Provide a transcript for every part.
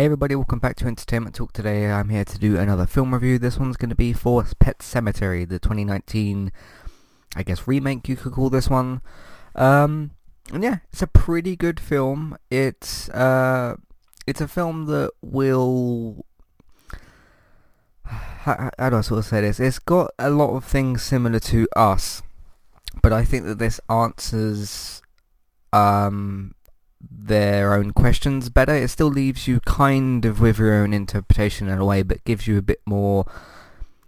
Hey everybody, welcome back to Entertainment Talk. Today I'm here to do another film review. This one's going to be for Pet Sematary, the 2019, I guess, remake you could call this one. Um, and yeah, it's a pretty good film. It's, uh, it's a film that will... How, how do I sort of say this? It's got a lot of things similar to Us, but I think that this answers um, their own questions better. It still leaves you kind of with your own interpretation in a way, but gives you a bit more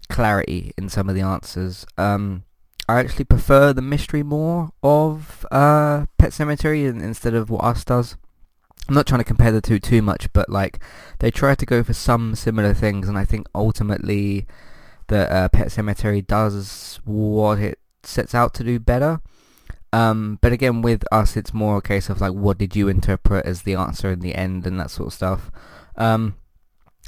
clarity in some of the answers. Um, I actually prefer the mystery more of uh, Pet Sematary instead of what Us does. I'm not trying to compare the two too much, but like they try to go for some similar things, and I think ultimately the uh, Pet Sematary does what it sets out to do better. Um, but again, with us, it's more a case of like, what did you interpret as the answer in the end and that sort of stuff. Um,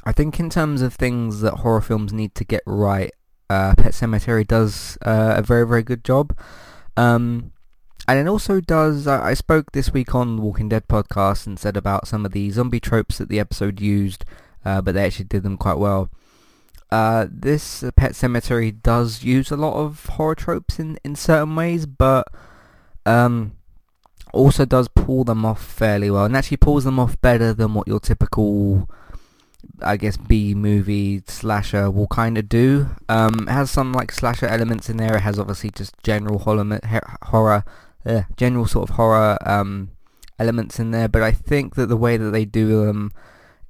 I think in terms of things that horror films need to get right, uh, Pet Sematary does uh, a very, very good job. Um, and it also does, uh, I spoke this week on the Walking Dead podcast and said about some of the zombie tropes that the episode used, uh, but they actually did them quite well. Uh, this Pet Sematary does use a lot of horror tropes in, in certain ways, but um, also does pull them off fairly well, and actually pulls them off better than what your typical, I guess, B movie slasher will kind of do. Um, it has some like slasher elements in there. It has obviously just general horror, horror, uh, general sort of horror um, elements in there. But I think that the way that they do them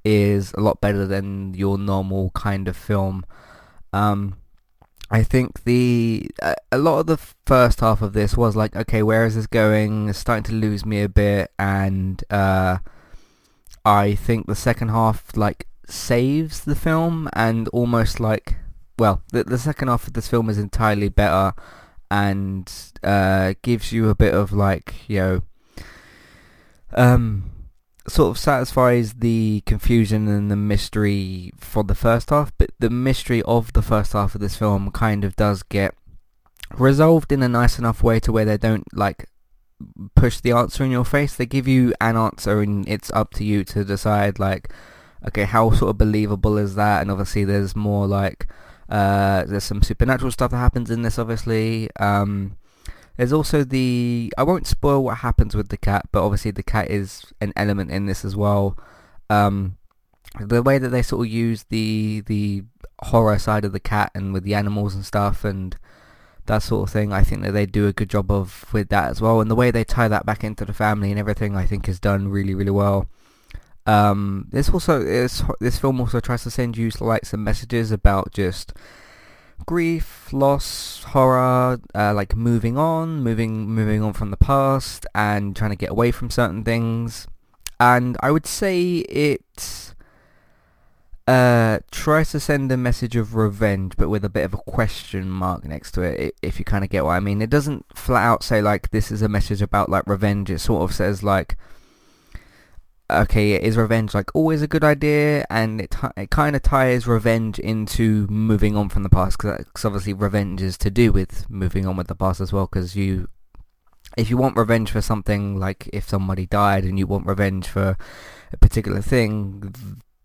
is a lot better than your normal kind of film. Um, I think the uh, a lot of the first half of this was like, okay, where is this going? It's starting to lose me a bit, and uh, I think the second half like saves the film and almost like, well, the the second half of this film is entirely better and uh, gives you a bit of like, you know, um, sort of satisfies the confusion and the mystery for the first half, but the mystery of the first half of this film kind of does get resolved in a nice enough way to where they don't like push the answer in your face. They give you an answer and it's up to you to decide like, okay, how sort of believable is that? And obviously there's more like, uh, there's some supernatural stuff that happens in this obviously. Um, there's also the, I won't spoil what happens with the cat, but obviously the cat is an element in this as well. Um, the way that they sort of use the the horror side of the cat and with the animals and stuff and that sort of thing, I think that they do a good job of with that as well. And the way they tie that back into the family and everything, I think is done really, really well. Um, this also is this film also tries to send you like some messages about just grief, loss, horror, uh, like moving on, moving moving on from the past, and trying to get away from certain things. And I would say it uh, tries to send a message of revenge, but with a bit of a question mark next to it, if you kind of get what I mean. It doesn't flat out say like this is a message about like revenge. It sort of says like okay, is revenge like always a good idea? And it it kind of ties revenge into moving on from the past because uh, obviously revenge is to do with moving on with the past as well. Because you, if you want revenge for something, like if somebody died and you want revenge for a particular thing,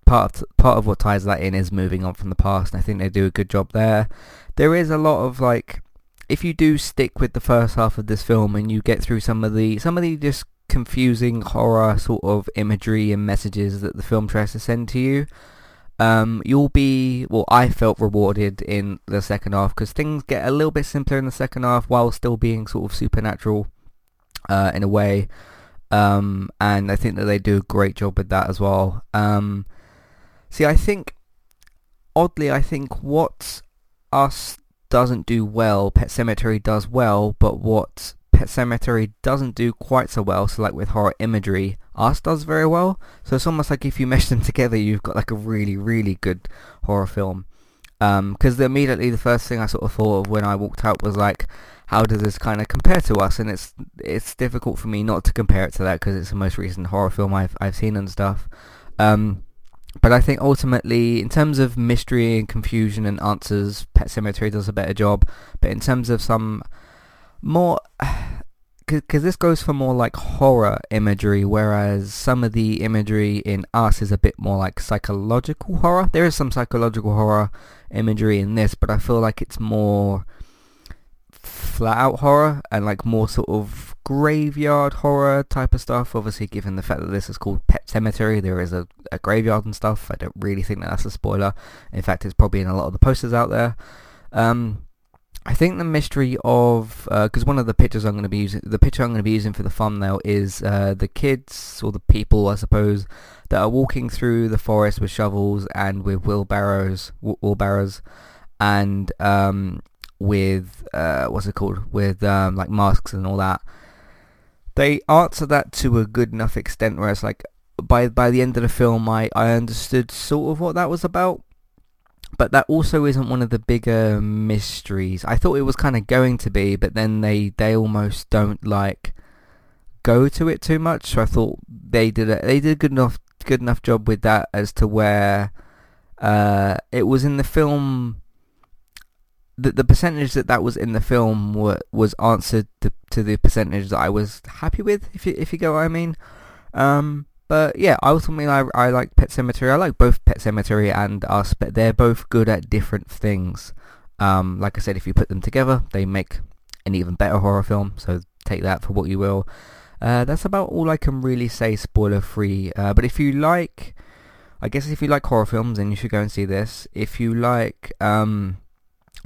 part of, part of what ties that in is moving on from the past. And I think they do a good job there. There is a lot of like. If you do stick with the first half of this film and you get through some of the some of the just confusing horror sort of imagery and messages that the film tries to send to you. Um, you'll be, well, I felt rewarded in the second half because things get a little bit simpler in the second half while still being sort of supernatural uh, in a way. Um, and I think that they do a great job with that as well. Um, see, I think, oddly, I think what Us doesn't do well, Pet Sematary does well, but what Pet Sematary doesn't do quite so well, so like with horror imagery, Us does very well. So it's almost like if you mesh them together, you've got like a really, really good horror film. Because um, immediately the first thing I sort of thought of when I walked out was like, how does this kind of compare to Us? And it's it's difficult for me not to compare it to that because it's the most recent horror film I've I've seen and stuff. Um, but I think ultimately, in terms of mystery and confusion and answers, Pet Sematary does a better job. But in terms of some more because this goes for more like horror imagery, whereas some of the imagery in Us is a bit more like psychological horror. There is some psychological horror imagery in this, but I feel like it's more flat out horror and like more sort of graveyard horror type of stuff. Obviously, given the fact that this is called Pet Sematary, there is a, a graveyard and stuff. I don't really think that that's a spoiler. In fact, it's probably in a lot of the posters out there. Um, I think the mystery of because uh, one of the pictures I'm going to be using, the picture I'm going to be using for the thumbnail is uh, the kids or the people, I suppose, that are walking through the forest with shovels and with wheelbarrows, wheelbarrows, and um, with uh, what's it called, with um, like masks and all that. They answer that to a good enough extent where it's like by by the end of the film, I I understood sort of what that was about but that also isn't one of the bigger mysteries. I thought it was kind of going to be, but then they, they almost don't like go to it too much. So I thought they did a, they did a good enough good enough job with that as to where uh, it was in the film. The, the percentage that that was in the film were, was answered to, to the percentage that I was happy with, if you if you get what I mean. Um, but yeah, ultimately I, I like Pet Sematary. I like both Pet Sematary and Us, but they're both good at different things. Um, like I said, if you put them together, they make an even better horror film. So take that for what you will. Uh, that's about all I can really say spoiler free. Uh, but if you like, I guess if you like horror films, then you should go and see this. If you like um,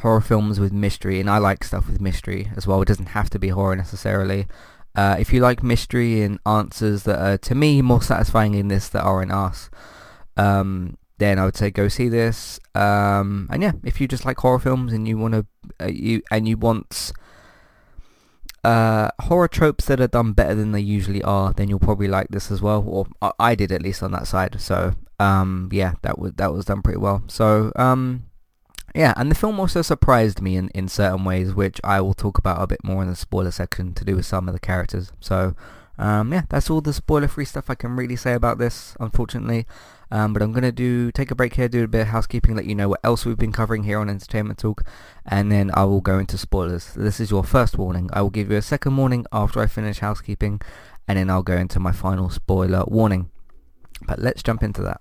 horror films with mystery, and I like stuff with mystery as well, it doesn't have to be horror necessarily. Uh, if you like mystery and answers that are, to me, more satisfying in this that are in us, um, then I would say go see this. Um, and yeah, if you just like horror films and you want to, uh, you and you want uh, horror tropes that are done better than they usually are, then you'll probably like this as well. Or I did at least on that side. So um, yeah, that was that was done pretty well. So um, yeah, and the film also surprised me in, in certain ways, which I will talk about a bit more in the spoiler section to do with some of the characters. So, um, yeah, that's all the spoiler-free stuff I can really say about this, unfortunately. Um, but I'm going to do take a break here, do a bit of housekeeping, let you know what else we've been covering here on Entertainment Talk, and then I will go into spoilers. This is your first warning. I will give you a second warning after I finish housekeeping, and then I'll go into my final spoiler warning. But let's jump into that.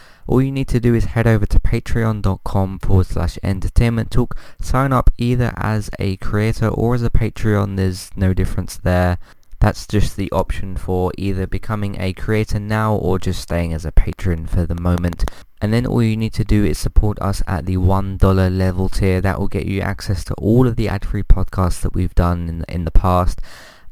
all you need to do is head over to patreon.com forward slash entertainment talk. Sign up either as a creator or as a Patreon. There's no difference there. That's just the option for either becoming a creator now or just staying as a patron for the moment. And then all you need to do is support us at the $1 level tier. That will get you access to all of the ad-free podcasts that we've done in, in the past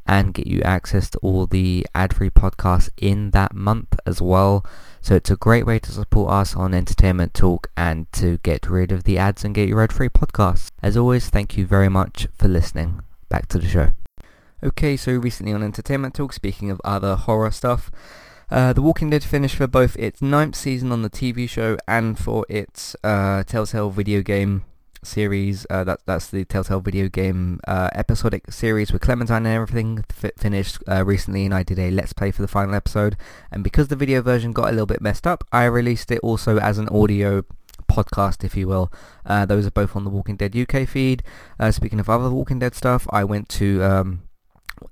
and get you access to all the ad-free podcasts in that month as well. So it's a great way to support us on Entertainment Talk and to get rid of the ads and get your ad-free podcasts. As always, thank you very much for listening. Back to the show. Okay, so recently on Entertainment Talk, speaking of other horror stuff, uh, The Walking Dead finished for both its ninth season on the TV show and for its uh, Telltale video game series. Uh, that that's the Telltale video game uh, episodic series with Clementine and everything f- finished uh, recently, and I did a let's play for the final episode. And because the video version got a little bit messed up, I released it also as an audio podcast, if you will. Uh, those are both on the Walking Dead UK feed. Uh, speaking of other Walking Dead stuff, I went to um,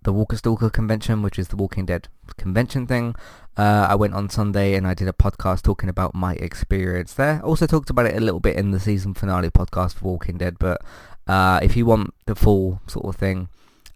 the Walker Stalker convention, which is the Walking Dead convention thing. Uh, I went on Sunday and I did a podcast talking about my experience there. Also talked about it a little bit in the season finale podcast for Walking Dead, but uh, if you want the full sort of thing,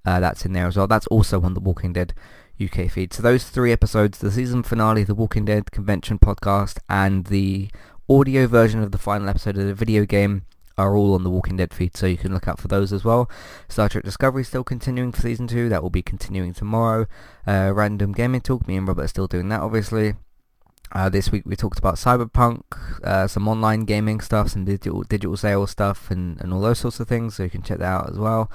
uh, that's in there as well. That's also on the Walking Dead UK feed. So those three episodes, the season finale, the Walking Dead convention podcast, and the audio version of the final episode of the video game are all on the Walking Dead feed, so you can look out for those as well. Star Trek Discovery still continuing for season two. That will be continuing tomorrow. Uh, Random Gaming Talk. Me and Robert are still doing that, obviously. Uh, this week we talked about Cyberpunk, uh, some online gaming stuff, some digital digital sales stuff, and, and all those sorts of things. So you can check that out as well.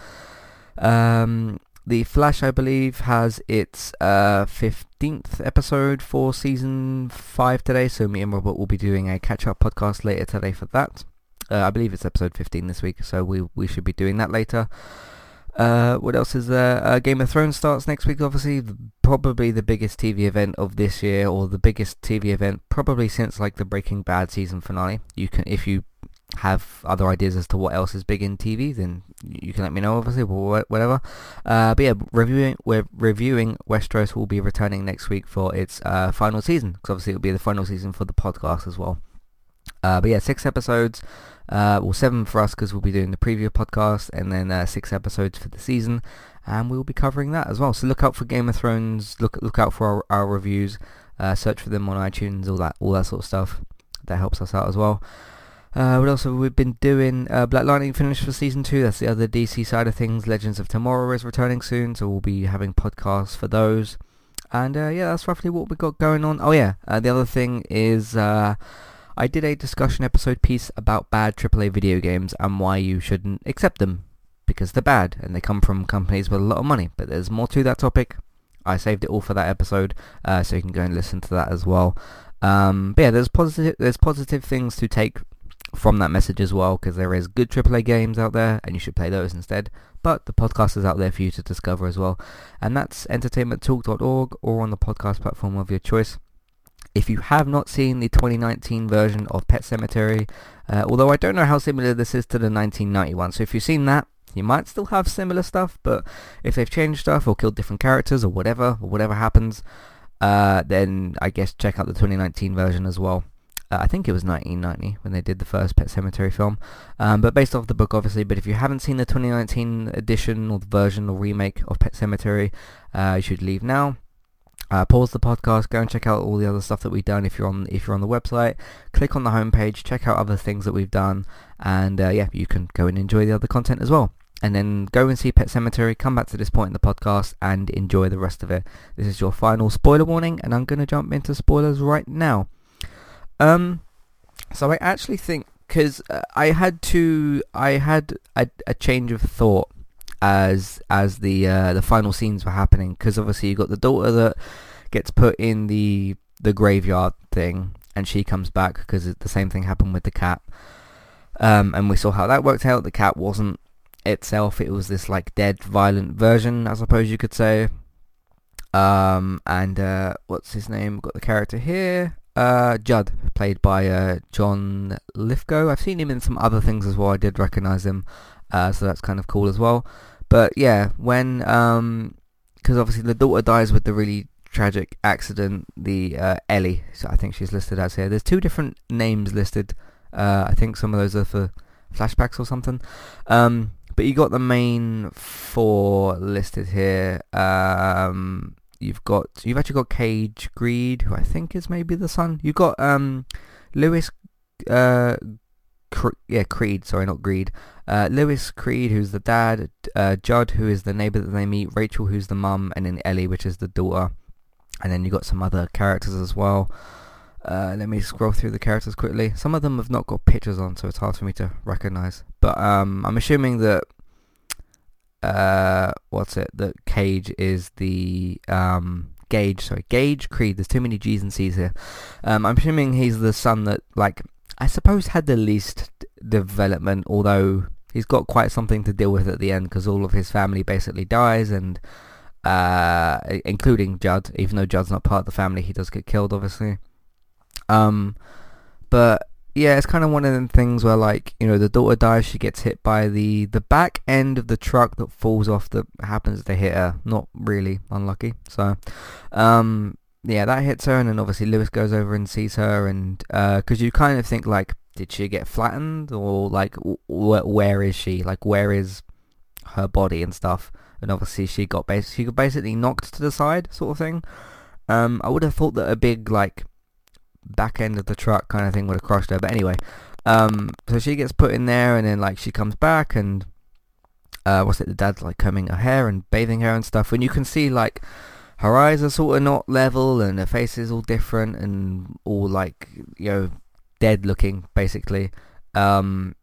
Um, The Flash, I believe, has its uh, 15th episode for season 5 today, so me and Robert will be doing a catch-up podcast later today for that. Uh, I believe it's episode 15 this week, so we we should be doing that later. Uh, what else is there? Uh, Game of Thrones starts next week, obviously. Probably the biggest TV event of this year, or the biggest TV event probably since like the Breaking Bad season finale. You can, if you have other ideas as to what else is big in TV, then you can let me know, obviously, whatever. Uh, but yeah, reviewing we're reviewing Westeros will be returning next week for its uh, final season, because obviously it'll be the final season for the podcast as well. Uh, but yeah, six episodes. Uh, well, seven for us because we'll be doing the preview podcast, and then uh, six episodes for the season, and we'll be covering that as well. So look out for Game of Thrones. Look look out for our, our reviews. Uh, search for them on iTunes, all that all that sort of stuff. That helps us out as well. Uh, what else have we been doing? Uh, Black Lightning finished for season two. That's the other DC side of things. Legends of Tomorrow is returning soon, so we'll be having podcasts for those. And uh, yeah, that's roughly what we got going on. Oh yeah, uh, the other thing is uh, I did a discussion episode piece about bad AAA video games and why you shouldn't accept them because they're bad and they come from companies with a lot of money. But there's more to that topic. I saved it all for that episode, uh, so you can go and listen to that as well. Um, but yeah, there's positive there's positive things to take from that message as well because there is good AAA games out there and you should play those instead. But the podcast is out there for you to discover as well, and that's entertainmenttalk.org or on the podcast platform of your choice. If you have not seen the 2019 version of Pet Sematary, uh, although I don't know how similar this is to the 1991, so if you've seen that, you might still have similar stuff, but if they've changed stuff or killed different characters or whatever, or whatever happens, uh, then I guess check out the 2019 version as well. Uh, I think it was 1990 when they did the first Pet Sematary film, um, but based off the book obviously. But if you haven't seen the 2019 edition or the version or remake of Pet Sematary, uh, you should leave now. Uh, pause the podcast, go and check out all the other stuff that we've done. If you're on if you're on the website, click on the homepage, check out other things that we've done, and uh, yeah, you can go and enjoy the other content as well. And then go and see Pet Sematary. Come back to this point in the podcast and enjoy the rest of it. This is your final spoiler warning, and I'm going to jump into spoilers right now. Um, so I actually think because uh, I had to, I had a, a change of thought as as the uh, the final scenes were happening because obviously you got the daughter that gets put in the the graveyard thing and she comes back because the same thing happened with the cat. Um, and we saw how that worked out. The cat wasn't itself it was this like dead violent version I suppose you could say. Um, and uh, what's his name? We've got the character here. Uh, Judd played by uh, John Lithgow. I've seen him in some other things as well. I did recognize him uh, so that's kind of cool as well. But yeah, when um, because obviously the daughter dies with the really tragic accident, the uh, Ellie, so I think she's listed as here. There's two different names listed. Uh, I think some of those are for flashbacks or something. Um, but you got the main four listed here. Um, you've got you've actually got Cage Greed, who I think is maybe the son. You've got um, Lewis, uh, Cre- yeah Creed. Sorry, not Greed. Uh, Lewis Creed, who's the dad, uh, Judd, who is the neighbor that they meet, Rachel, who's the mum, and then Ellie, which is the daughter. And then you got some other characters as well. Uh, let me scroll through the characters quickly. Some of them have not got pictures on, so it's hard for me to recognize. But um, I'm assuming that uh, what's it? That Cage is the um, Gage. Sorry, Gage Creed. There's too many G's and C's here. Um, I'm assuming he's the son that, like, I suppose had the least development, although he's got quite something to deal with at the end because all of his family basically dies and uh, including Judd, even though Judd's not part of the family, he does get killed obviously. Um, but yeah, it's kind of one of them things where like, you know, the daughter dies, she gets hit by the, the back end of the truck that falls off that happens to hit her. Not really unlucky. So, um, yeah, that hits her and then obviously Lewis goes over and sees her and, uh, cause you kind of think like, did she get flattened or like wh- where is she? Like where is her body and stuff? And obviously she got bas- she got basically knocked to the side sort of thing. Um I would have thought that a big like back end of the truck kind of thing would have crushed her but anyway. Um so she gets put in there and then like she comes back and uh what's it the dad's like combing her hair and bathing her and stuff and you can see like her eyes are sort of not level and her face is all different and all like you know dead looking basically um,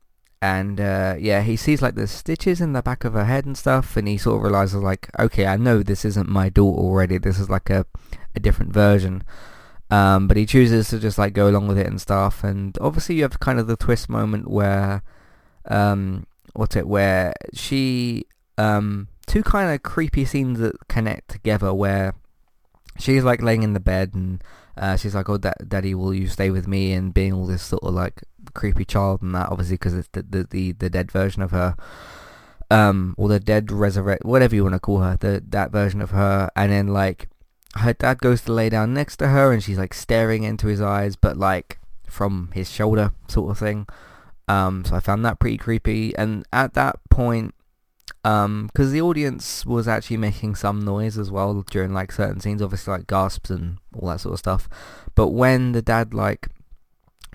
and uh, yeah, he sees like the stitches in the back of her head and stuff, and he sort of realizes like, okay, I know this isn't my daughter already. This is like a a different version. Um, but he chooses to just like go along with it and stuff. And obviously, you have kind of the twist moment where, um, what's it? Where she, um, two kind of creepy scenes that connect together, where she's like laying in the bed and uh, she's like, "Oh, da- daddy, will you stay with me?" And being all this sort of like creepy child and that, obviously, because it's the, the the the dead version of her, um, or the dead resurrect, whatever you want to call her, the that version of her. And then like her dad goes to lay down next to her, and she's like staring into his eyes, but like from his shoulder, sort of thing. Um, so I found that pretty creepy. And at that point, um, because the audience was actually making some noise as well during like certain scenes, obviously like gasps and all that sort of stuff. But when the dad like,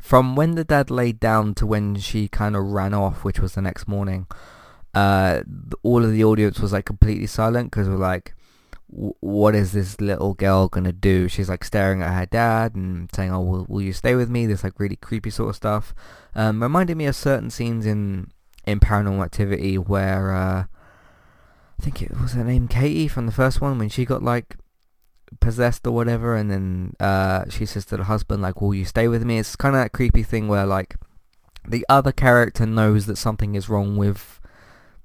from when the dad laid down to when she kind of ran off, which was the next morning, uh, all of the audience was like completely silent because we're like, what is this little girl gonna do? She's like staring at her dad and saying, "Oh, will, will you stay with me?" This like really creepy sort of stuff. Um, reminded me of certain scenes in in Paranormal Activity where uh, I think it was her name Katie from the first one when she got like possessed or whatever, and then uh, she says to the husband like, "Will you stay with me?" It's kind of that creepy thing where like the other character knows that something is wrong with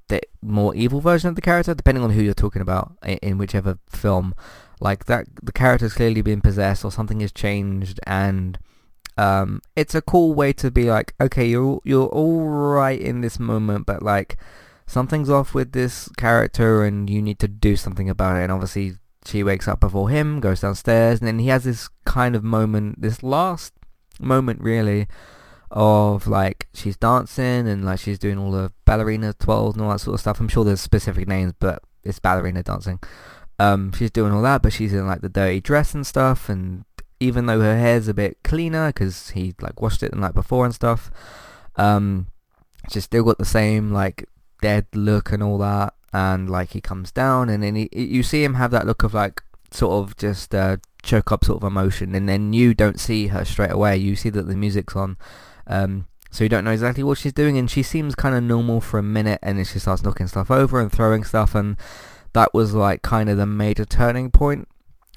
the more evil version of the character, depending on who you're talking about in, in whichever film. Like that, the character's clearly been possessed or something has changed, and um, it's a cool way to be like, okay, you're you're all right in this moment, but like something's off with this character and you need to do something about it. And obviously she wakes up before him, goes downstairs, and then he has this kind of moment, this last moment really, of like she's dancing and like she's doing all the ballerina twirls and all that sort of stuff. I'm sure there's specific names, but it's ballerina dancing. Um, she's doing all that, but she's in like the dirty dress and stuff, and even though her hair's a bit cleaner because he like washed it the night before and stuff, um, she's still got the same like dead look and all that and like he comes down and then he, you see him have that look of like sort of just uh, choke up sort of emotion and then you don't see her straight away you see that the music's on um, so you don't know exactly what she's doing and she seems kind of normal for a minute and then she starts knocking stuff over and throwing stuff and that was like kind of the major turning point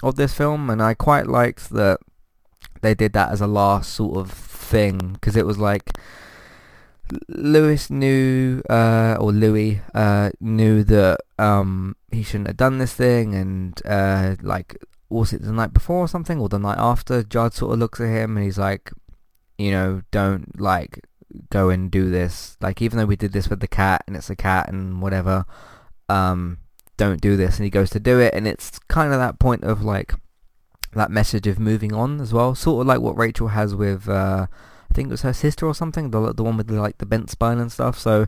of this film and I quite liked that they did that as a last sort of thing because it was like Lewis knew, uh, or Louis, uh, knew that um, he shouldn't have done this thing, and uh, like, was it the night before or something, or the night after? Judd sort of looks at him and he's like, you know, don't like go and do this. Like, even though we did this with the cat, and it's a cat and whatever, um, don't do this. And he goes to do it, and it's kind of that point of like that message of moving on as well, sort of like what Rachel has with. Uh, I think it was her sister or something, the the one with the, like the bent spine and stuff. So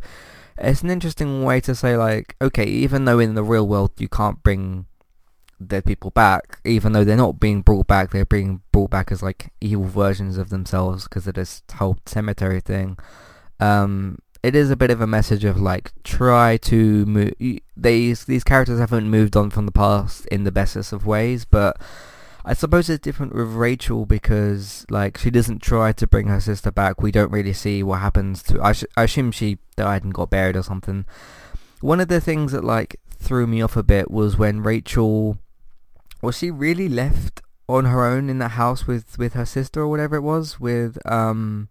it's an interesting way to say like, okay, even though in the real world you can't bring dead people back, even though they're not being brought back, they're being brought back as like evil versions of themselves because of this whole cemetery thing. Um, it is a bit of a message of like try to move. These these characters haven't moved on from the past in the bestest of ways, but I suppose it's different with Rachel because like she doesn't try to bring her sister back. We don't really see what happens to. I, sh- I assume she died and got buried or something. One of the things that like threw me off a bit was when Rachel was she really left on her own in the house with with her sister or whatever it was with um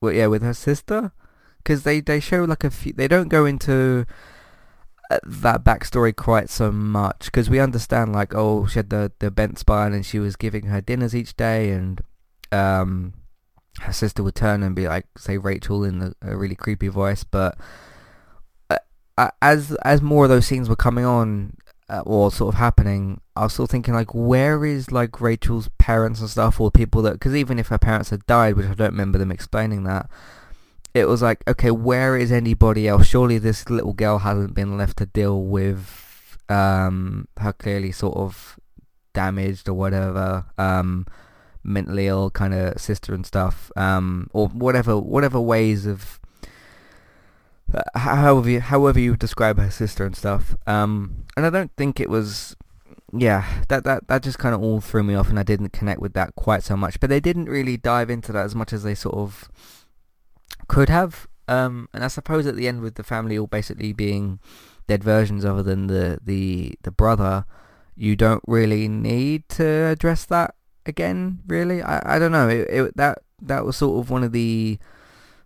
well yeah with her sister because they they show like a few they don't go into that backstory quite so much because we understand like oh she had the the bent spine and she was giving her dinners each day and um her sister would turn and be like say Rachel in the, a really creepy voice but uh, as as more of those scenes were coming on uh, or sort of happening I was still thinking like where is like Rachel's parents and stuff or people that because even if her parents had died which I don't remember them explaining that it was like, okay, where is anybody else? Surely this little girl hasn't been left to deal with um, her clearly sort of damaged or whatever, um, mentally ill kind of sister and stuff, um, or whatever, whatever ways of uh, however you, however you describe her sister and stuff. Um, and I don't think it was yeah, that that that just kind of all threw me off, and I didn't connect with that quite so much. But they didn't really dive into that as much as they sort of could have. Um, and I suppose at the end with the family all basically being dead versions other than the, the, the brother, you don't really need to address that again, really. I, I don't know. It, it, that that was sort of one of the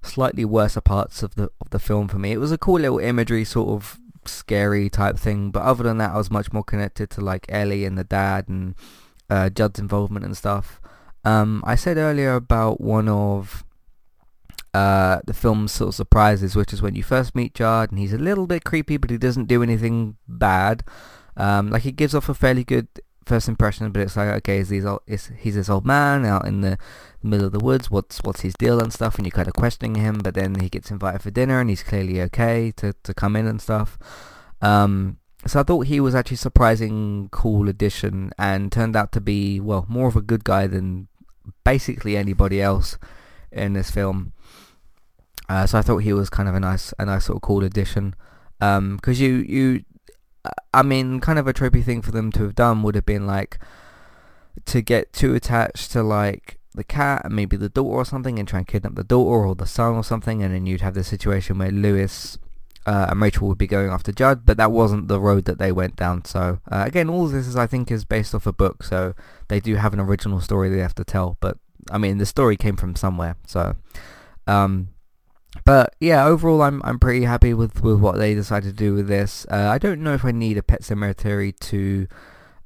slightly worse parts of the of the film for me. It was a cool little imagery, sort of scary type thing, but other than that, I was much more connected to like Ellie and the dad and uh, Judd's involvement and stuff. Um, I said earlier about one of uh, the film's sort of surprises, which is when you first meet Judd and he's a little bit creepy, but he doesn't do anything bad. Um, like he gives off a fairly good first impression, but it's like, okay, is he's, is, he's this old man out in the middle of the woods, what's what's his deal and stuff, and you're kind of questioning him, but then he gets invited for dinner and he's clearly okay to, to come in and stuff. Um, so I thought he was actually surprising cool addition and turned out to be, well, more of a good guy than basically anybody else in this film. Uh, so I thought he was kind of a nice, a nice sort of cool addition. Because um, you, you I mean, kind of a tropey thing for them to have done would have been like to get too attached to like the cat and maybe the daughter or something and try and kidnap the daughter or the son or something and then you'd have the situation where Lewis uh, and Rachel would be going after Judd but that wasn't the road that they went down so uh, again all this is I think is based off a book so they do have an original story they have to tell but I mean the story came from somewhere so um, but yeah, overall, I'm I'm pretty happy with, with what they decided to do with this. Uh, I don't know if I need a Pet Sematary to,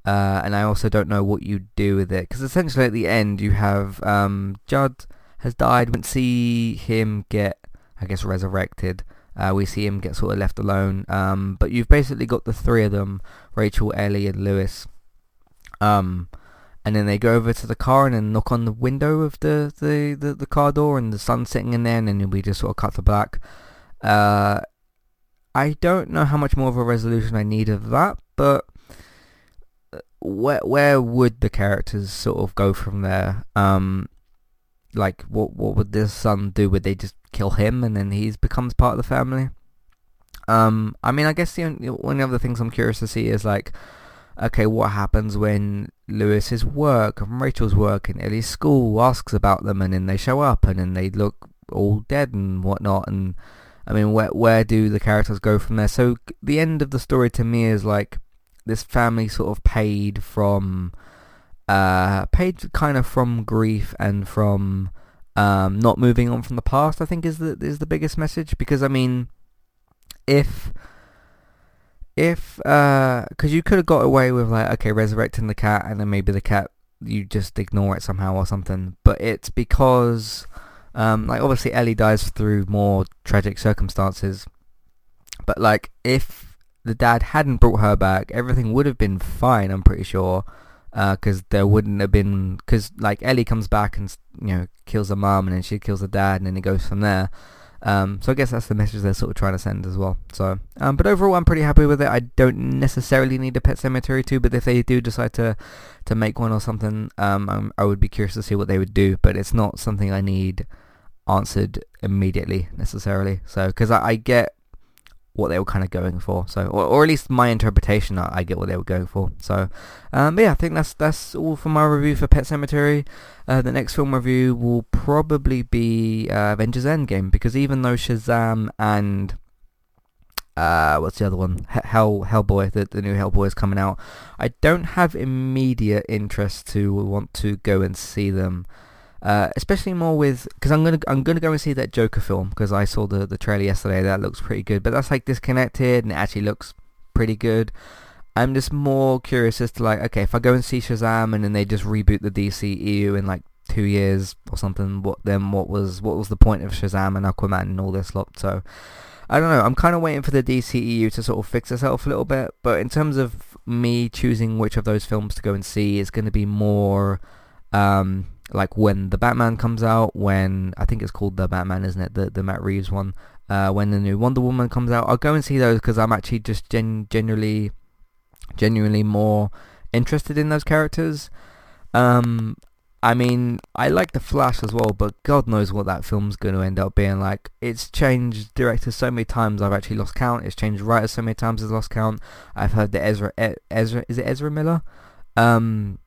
uh, and I also don't know what you do with it because essentially at the end you have um, Judd has died. We see him get, I guess, resurrected. Uh, we see him get sort of left alone. Um, but you've basically got the three of them: Rachel, Ellie, and Lewis. Um, and then they go over to the car and then knock on the window of the, the, the, the car door and the sun's sitting in there and then we just sort of cut to black. Uh, I don't know how much more of a resolution I need of that, but uh, where where would the characters sort of go from there? Um, like what what would this son do? Would they just kill him and then he becomes part of the family? Um, I mean, I guess the only, one of the things I'm curious to see is like okay, what happens when Lewis's work and Rachel's work and Ellie's school asks about them and then they show up and then they look all dead and whatnot and I mean where where do the characters go from there? So the end of the story to me is like this family sort of paid from uh paid kind of from grief and from um not moving on from the past I think is the is the biggest message because I mean if if uh because you could have got away with like okay resurrecting the cat and then maybe the cat you just ignore it somehow or something. But it's because um like obviously Ellie dies through more tragic circumstances. But like if the dad hadn't brought her back everything would have been fine I'm pretty sure because uh, there wouldn't have been because like Ellie comes back and you know kills the mom and then she kills the dad and then it goes from there um, so I guess that's the message they're sort of trying to send as well. So, um, but overall, I'm pretty happy with it. I don't necessarily need a Pet Sematary 2, but if they do decide to to make one or something, um, i would be curious to see what they would do. But it's not something I need answered immediately necessarily. So, because I, I get what they were kind of going for. So, or, or at least my interpretation, I, I, get what they were going for. So, um, yeah, I think that's that's all for my review for Pet Sematary. Uh, the next film review will probably be uh, Avengers Endgame because even though Shazam and uh, what's the other one? Hell Hellboy, the, the new Hellboy is coming out. I don't have immediate interest to want to go and see them. Uh, especially more with because I'm gonna I'm gonna go and see that Joker film because I saw the the trailer yesterday. That looks pretty good, but that's like disconnected and it actually looks pretty good. I'm just more curious as to like, okay, if I go and see Shazam and then they just reboot the DCEU in like two years or something, what then what was what was the point of Shazam and Aquaman and all this lot? So I don't know. I'm kind of waiting for the DCEU to sort of fix itself a little bit, but in terms of me choosing which of those films to go and see, is going to be more um, like when the Batman comes out, when I think it's called the Batman, isn't it? The the Matt Reeves one. Uh, when the new Wonder Woman comes out, I'll go and see those because I'm actually just gen- generally genuinely more interested in those characters. Um, I mean, I like The Flash as well, but God knows what that film's going to end up being like. It's changed directors so many times, I've actually lost count. It's changed writers so many times, I've lost count. I've heard that Ezra, Ezra, is it Ezra Miller? Um,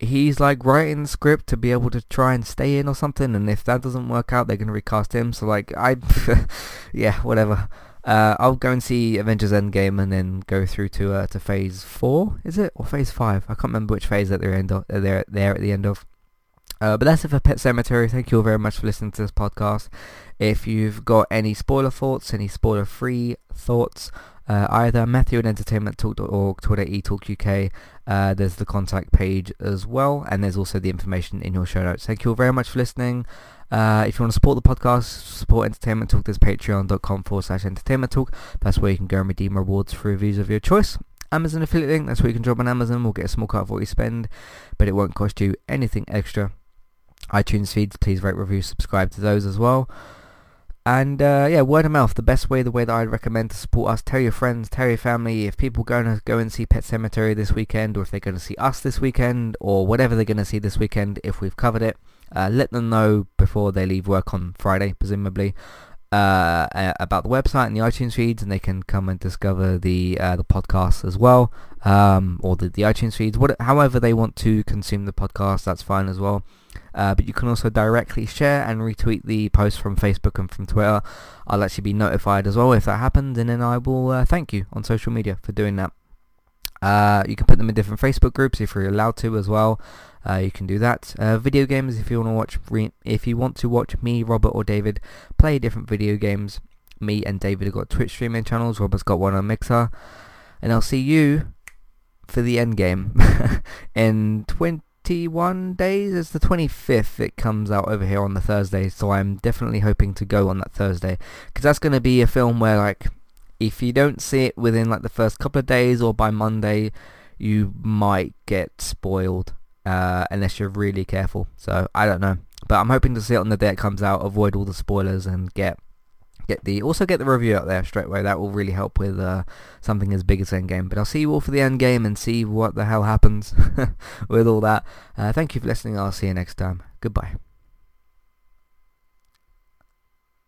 he's like writing the script to be able to try and stay in or something and if that doesn't work out they're going to recast him so like I yeah whatever uh, I'll go and see Avengers Endgame and then go through to uh, to phase 4 is it or phase 5 I can't remember which phase that they're, end of, they're, they're at the end of uh, but that's it for Pet Sematary. Thank you all very much for listening to this podcast. If you've got any spoiler thoughts, any spoiler-free thoughts, uh, either Matthew at entertainmenttalk.org, Twitter eTalkUK. Uh, there's the contact page as well, and there's also the information in your show notes. Thank you all very much for listening. Uh, if you want to support the podcast, support Entertainment Talk, there's patreon.com forward slash entertainment talk. That's where you can go and redeem rewards for reviews of your choice. Amazon affiliate link, that's where you can drop on Amazon. We'll get a small cut of what you spend, but it won't cost you anything extra. iTunes feeds, please rate, review, subscribe to those as well. And uh, yeah, word of mouth, the best way, the way that I'd recommend to support us. Tell your friends, tell your family. If people going to go and see Pet Sematary this weekend, or if they're going to see us this weekend, or whatever they're going to see this weekend, if we've covered it, uh, let them know before they leave work on Friday, presumably, uh, about the website and the iTunes feeds, and they can come and discover the uh, the podcast as well, um, or the, the iTunes feeds. What, however they want to consume the podcast, that's fine as well. Uh, but you can also directly share and retweet the post from Facebook and from Twitter. I'll actually be notified as well if that happens, and then I will uh, thank you on social media for doing that. Uh, you can put them in different Facebook groups if you're allowed to as well. Uh, you can do that. Uh, video games if you want to watch re- if you want to watch me, Robert or David play different video games. Me and David have got Twitch streaming channels. Robert's got one on Mixer, and I'll see you for the end game in 21 days. It's the 25th it comes out over here on the Thursday, so I'm definitely hoping to go on that Thursday. Because that's going to be a film where, like, if you don't see it within, like, the first couple of days or by Monday, you might get spoiled. Uh, unless you're really careful. So, I don't know. But I'm hoping to see it on the day it comes out, avoid all the spoilers and get get the also get the review out there straight away. That will really help with uh, something as big as Endgame. But I'll see you all for the Endgame and see what the hell happens with all that. Uh, thank you for listening. I'll see you next time. Goodbye.